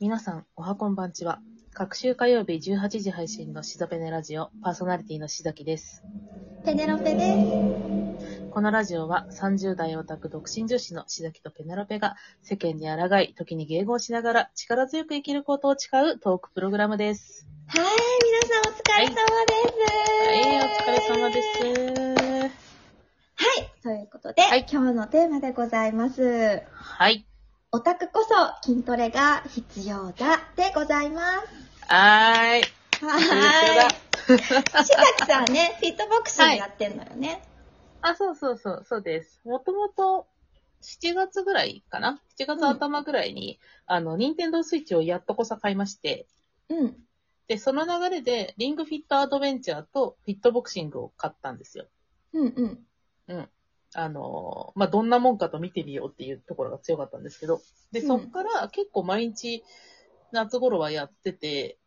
皆さん、おはこんばんちは。各週火曜日18時配信のシザペネラジオ、パーソナリティのしざきです。ペネロペです。このラジオは30代オタク独身女子のしざきとペネロペが世間に抗い、時に迎合しながら力強く生きることを誓うトークプログラムです。はい、皆さんお疲れ様です。はい、お疲れ様です。はい、ということで、はい今日のテーマでございます。はい。オタクこそ筋トレが必要だでございます。はーい。はーい。しざきさんね、フィットボクシングやってんのよね。あ、そうそうそう、そうです。もともと、7月ぐらいかな ?7 月頭ぐらいに、あの、ニンテンドースイッチをやっとこさ買いまして、うん。で、その流れで、リングフィットアドベンチャーとフィットボクシングを買ったんですよ。うんうん。うん。あのーまあ、どんなもんかと見てみようっていうところが強かったんですけど、で、うんそっから結構毎日、夏頃はやってて、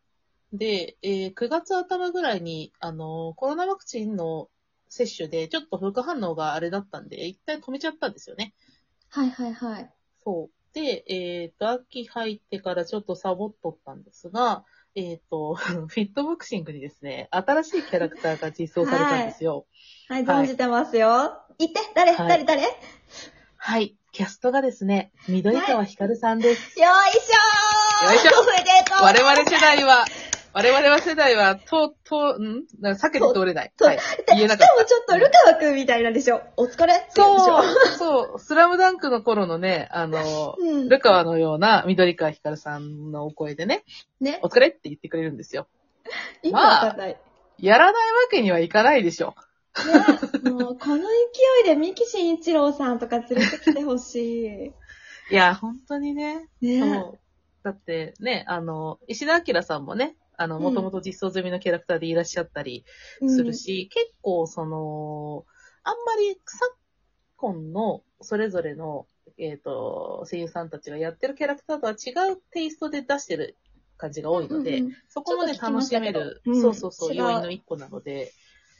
で、えー9月頭ぐらいに、あのーコロナワクチンの接種で、ちょっと副反応があれだったんで、一回止めちゃったんですよね。はいはいはい。そう。で、えっ、と、秋入ってからちょっとサボっとったんですが、えっ、と、フィットボクシングにですね、新しいキャラクターが実装されたんですよ。はい、はい存じてますよ。言って、誰、はい誰、誰？よはい。キャストがですね、緑川ひかるさんです。いしょーよいしょおめでとう我々世代は、我々は世代は、と、と、ん？なんか避けて通れない。はい。で言えなかっしかもちょっとルカワくんみたいなんでしょ？お疲れ？そう、そう、スラムダンクの頃のね、あの、うん。ルカワのような緑川ひかるさんのお声でね、ねお。疲れって言ってくれるんですよ。意味わかんない。ね。やらないわけにはいかないでしょ。もう、この勢いで三木慎一郎さんとか連れてきてほしい や、本当にね。い。ねそう。だってね、あの、石田明さんもね、あの、うんもともと実装済みのキャラクターでいらっしゃったりするし、結構その、あんまり昨今のそれぞれの、えっ、と、声優さんたちがやってるキャラクターとは違うテイストで出してる感じが多いので、うんうんそこまで楽しめる、うんそうそうそう要因の一個なので、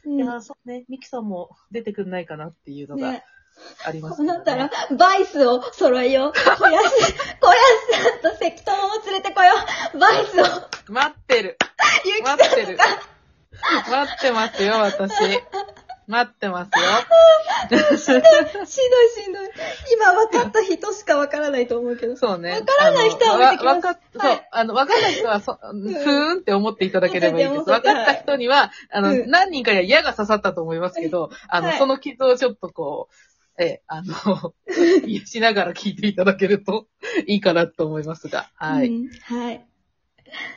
うんいや、そうね、ミキさんも出てくんないかなっていうのがね。ありますこうなったら、バイスを揃えよう。小安、小安さんと関友も連れてこよう。バイスを。待ってる。ゆきさん待ってる。待ってますよ、私。待ってますよ。しんどいしんどい。今分かった人しか分からないと思うけど。そうね。わからない人は置いてきますあのわわかっそう、あの、わかんない人は、ふーんって思っていただければいいです。思ってわかった人には、あの、何人かには矢が刺さったと思いますけど、あの、その傷をちょっとこう、ええ、あの、癒しながら聞いていただけるといいかなと思いますが。はい。はい。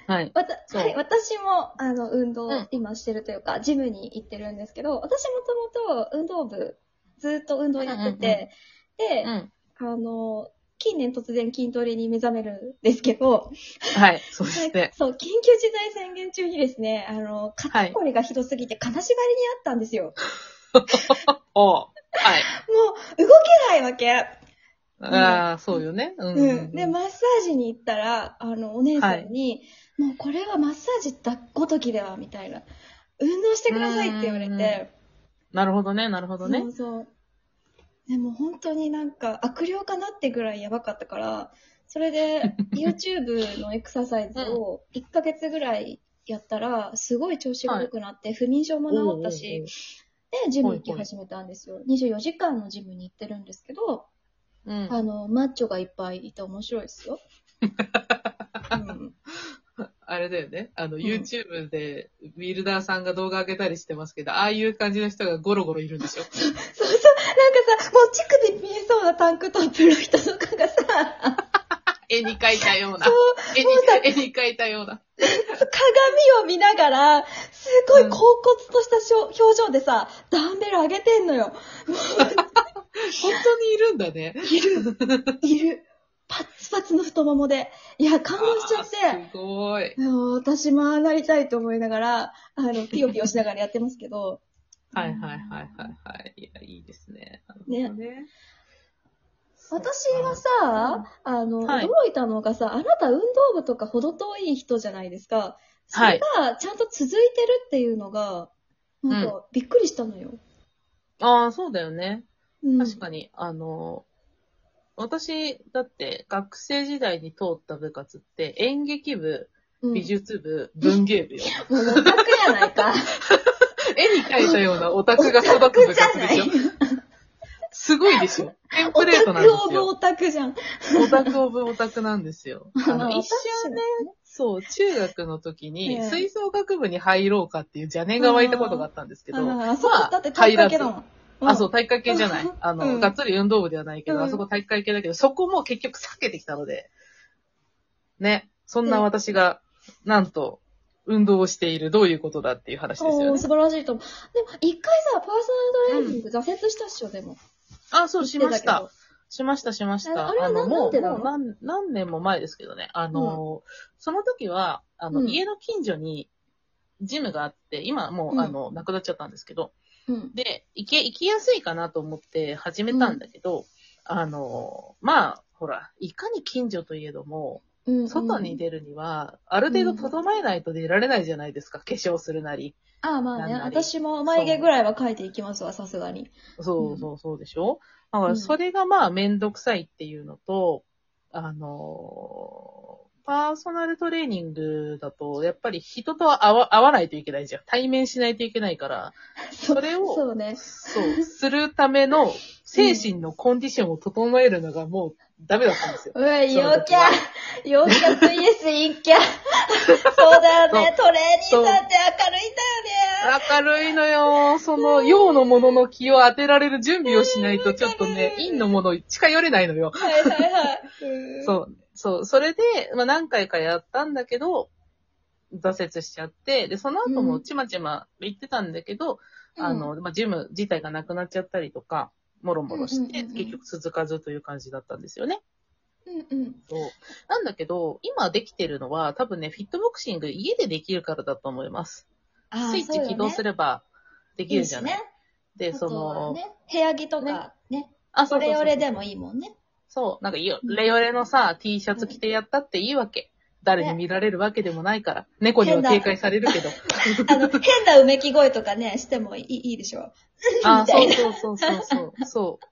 はい。わたそうはい、私も、あの、運動うん今してるというか、ジムに行ってるんですけど、私もともと運動部、ずっと運動やってて、で、うん。あの、近年突然筋トレに目覚めるんですけど、はい。そうですね。そう、緊急事態宣言中にですね、あの、肩こりがひどすぎて金縛りにあったんですよ。おはい。もう、動けないわけ。ああ、そうよね。うんうん。で、マッサージに行ったら、あの、お姉さんに、もうこれはマッサージだごときでは、みたいな。運動してくださいって言われうんて。なるほどね、なるほどねそ。うそう。でも本当になんか悪霊かなってぐらいやばかったから、それで YouTube のエクササイズを1ヶ月ぐらいやったら、すごい調子が良くなって、不妊症も治ったし、で、ジム行き始めたんですよ。24時間のジムに行ってるんですけど、おん。あの、マッチョがいっぱいいて面白いですよ。うん、あれだよね。あの、ん YouTube で、ウィルダーさんが動画上げたりしてますけど、ああいう感じの人がゴロゴロいるんでしょ そうそう、なんかさ、もう乳首見えそうなタンクトップの人とかがさ、絵に描いたようなそう。絵に絵に描いたような。鏡を見ながら、すごい恍惚とした表情でさ、ダンベル上げてんのよ。本当にいるんだね。いる、いる。パッツパツの太ももで。いや、感動しちゃって。すごい。私もああなりたいと思いながら、あの、ピヨピヨしながらやってますけど。はいはいはいはいはい。いや、いいですね。ね。私がさ、あの、はい驚いたのがさ、あなた運動部とかほど遠い人じゃないですか。それがちゃんと続いてるっていうのが、なんかびっくりしたのよ。ああ、そうだよね。うん確かに、あの、私、だって学生時代に通った部活って演劇部、うん美術部、文芸部よ。もうオタクやないか。絵に描いたようなオタクが育つ部活でしょすごいでしょテンオプレートタクオブオなんですよ。タクじゃん。オタクオブオタクなんですよ。あの、一瞬ね、ね。そう、中学の時にええ吹奏楽部に入ろうかっていう邪念が湧いたことがあったんですけど、まあだって体育会系だもん。あ、そう、体育会系じゃない。あの、うんがっつり運動部ではないけど、うんあそこ体育会系だけど、そこも結局避けてきたので、ね、そんな私が、なんと、運動をしている、どういうことだっていう話ですよね。素晴らしいと思う。でも、一回さ、パーソナルトレーニング挫折したっしょ、でも。あ、そう、しました。しました、しました。ああれはの、なもう、なんでなの？もう何何年も前ですけどね。あの、その時は、あの、うん家の近所に、ジムがあって、今もう、うんあの、なくなっちゃったんですけど、うん。で、行け、行きやすいかなと思って始めたんだけど、あの、まあ、ほら、いかに近所といえども、うん。外に出るには、ある程度整えないと出られないじゃないですか、化粧するなり。ああ、まあね。なんなり私も眉毛ぐらいは描いていきますわ、さすがに。そうそうそうでしょ？だから、うんそれがまあ、めんどくさいっていうのと、あのーパーソナルトレーニングだと、やっぱり人と会わ会わないといけないじゃん。対面しないといけないから、それをそうね。そう、するための精神のコンディションを整えるのがもうダメだったんですよ。うわ、陽キャは陽キャ VS 陰キャそうだよね、トレーニーさんって明るいんだ。明るいのよ。その、陽のものの気を当てられる準備をしないと、ちょっとね、陰のもの近寄れないのよ。はいはいはい。うんそう、そう、それで、まあ何回かやったんだけど、挫折しちゃって、で、その後もちまちま言ってたんだけど、あの、まあジム自体がなくなっちゃったりとか、もろもろして、うんうんうんうん結局続かずという感じだったんですよね。うんうん。そう。なんだけど、今できてるのは、多分ね、フィットボクシング家でできるからだと思います。スイッチ起動すればできるじゃない。い。で、その、ね、部屋着とかね、あ、それよれでも。もいいもんね。そう、なんかいいよ、レヨレのさ、T シャツ着てやったっていいわけ。誰に見られるわけでもないから。猫には警戒されるけど。あの、変なうめき声とかね、してもいいいいでしょ。あ、そうそうそうそうそう。そう。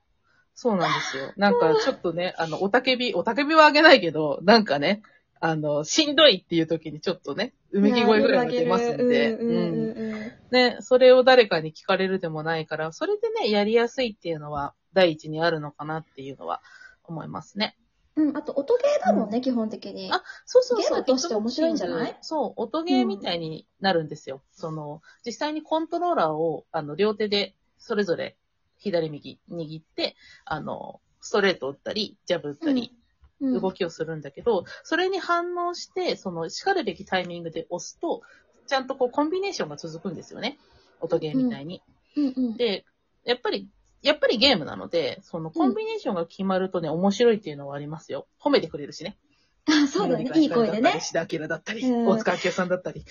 そうなんですよ。なんかちょっとね、あの、おたけび、おたけびはあげないけど、なんかね、あの、しんどいっていう時にちょっとね、うめき声ぐらいは出ますんで、うんうんうんうんね、それを誰かに聞かれるでもないから、それでね、やりやすいっていうのは、第一にあるのかなっていうのは思いますね。うん、あと、音ゲーだもんね、基本的に。あそうそうそう。ゲームとして面白いんじゃない？そう、音ゲーみたいになるんですよ。その、実際にコントローラーを、あの、両手で、それぞれ、左右握って、あの、ストレート打ったり、ジャブ打ったり、うん動きをするんだけど、それに反応して、その、叱るべきタイミングで押すと、ちゃんとこう、コンビネーションが続くんですよね。音ゲーみたいに。うんうん。で、やっぱり、やっぱりゲームなので、そのコンビネーションが決まるとね、面白いっていうのはありますよ。褒めてくれるしね。あ、そうだね。いい声でね。石田明だったり、うん大塚明夫さんだったり、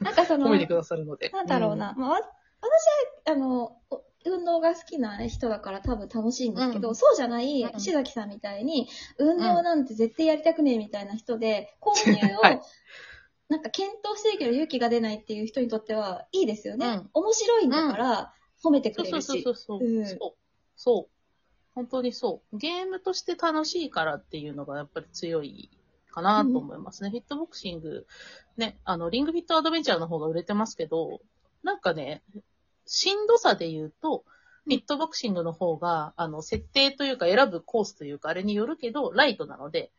なんかその、褒めてくださるので。なんだろうな。まあ、わ私は、あの、お運動が好きな人だから多分楽しいんですけど、うんそうじゃないうん石崎さんみたいに、運動なんて絶対やりたくねえみたいな人で、購入を、はいなんか検討してるけど勇気が出ないっていう人にとってはいいですよね。うん面白いんだから、褒めてくそうそうれるし。そうそう。うんそう。そう。本当にそう。ゲームとして楽しいからっていうのがやっぱり強いかなと思いますね。フィットボクシング、ね、あの、リングフィットアドベンチャーの方が売れてますけど、なんかね、しんどさで言うと、フィットボクシングの方が、あの、設定というか選ぶコースというか、あれによるけど、ライトなので、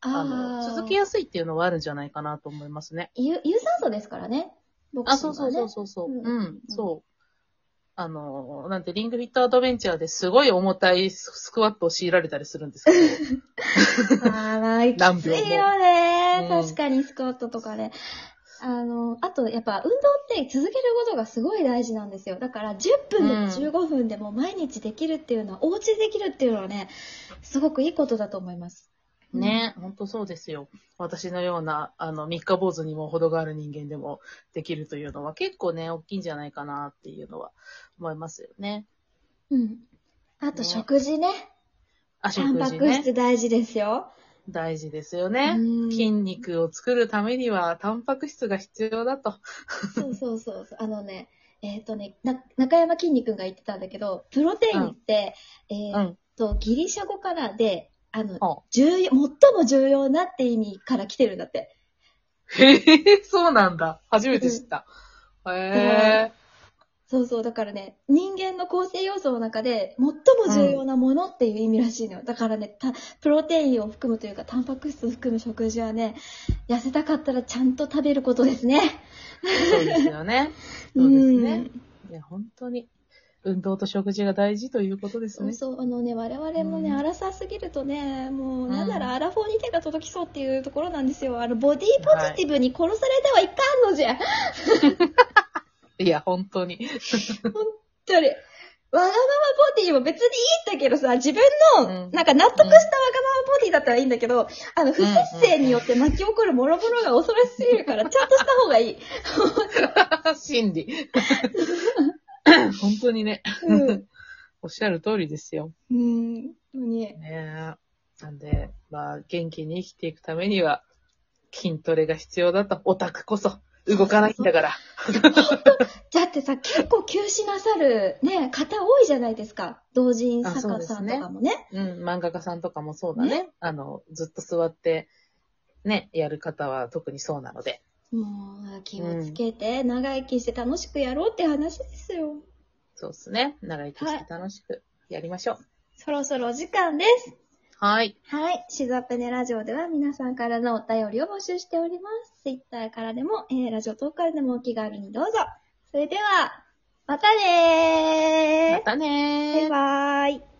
あの、ー続けやすいっていうのはあるんじゃないかなと思いますね。有有酸素ですからね。ボクあ、シングはねそうそうそうそうそう。うんうん、そう。あの、なんて、リングフィットアドベンチャーですごい重たいスクワットを強いられたりするんですけど、ああ、き何秒もついよね、うん確かにスクワットとかね。あの、あと、やっぱ、運動って続けることがすごい大事なんですよ。だから、10分でもうん15分でも毎日できるっていうのは、お家でできるっていうのはね、すごくいいことだと思います。ね、ほんとそうですよ。私のような、あの、三日坊主にも程がある人間でもできるというのは結構ね、大きいんじゃないかなっていうのは思いますよね。うん。あと、ね食事ね。あ、タンパク食事ね。質大事ですよ。大事ですよね。うん筋肉を作るためには、タンパク質が必要だと。そうそうそうそう。あのね、えっ、とね、な中山きんに君が言ってたんだけど、プロテインって、えっ、うん。と、ギリシャ語からで、あの、は重要、最も重要なって意味から来てるんだって。へえ、そうなんだ。初めて知った。へえ。そうそう、だからね、人間の構成要素の中で、最も重要なものっていう意味らしいのよ。だからね、たプロテインを含むというか、タンパク質を含む食事はね、痩せたかったらちゃんと食べることですね。そうですよね。そうですね。いや、本当に、運動と食事が大事ということですね。そうそう、あのね、我々もね、うん荒さすぎるとね、もう、んなんならアラフォーに手が届きそうっていうところなんですよ。あの、ボディポジティブに殺されてはいかんのじゃ。い や、本当に。本当に。わがままボディも別にいいんだけどさ、自分の、うんなんか納得したわがままボディだったらいいんだけど、あの、不節制によって巻き起こる諸々が恐ろしすぎるから、ちゃんとした方がいい。心理。本当にね。うん。おっしゃる通りですよ。うん、本当に。ねえ。なんで、まあ、元気に生きていくためには、筋トレが必要だと。オタクこそ、動かないんだから。だってさ、結構休止なさる、ね、方多いじゃないですか。同人作家さんとかもね。うん、漫画家さんとかもそうだね。あの、ずっと座って、ね、やる方は特にそうなので。もう、気をつけて、長生きして楽しくやろうって話ですよ。そうですね。長生きして楽しくやりましょう。そろそろお時間です。はい。はい。シザペネラジオでは皆さんからのお便りを募集しております。ツイッターからでも、えー、ラジオトークからでもお気軽にどうぞ。それでは、またねーまたねー。バイバーイ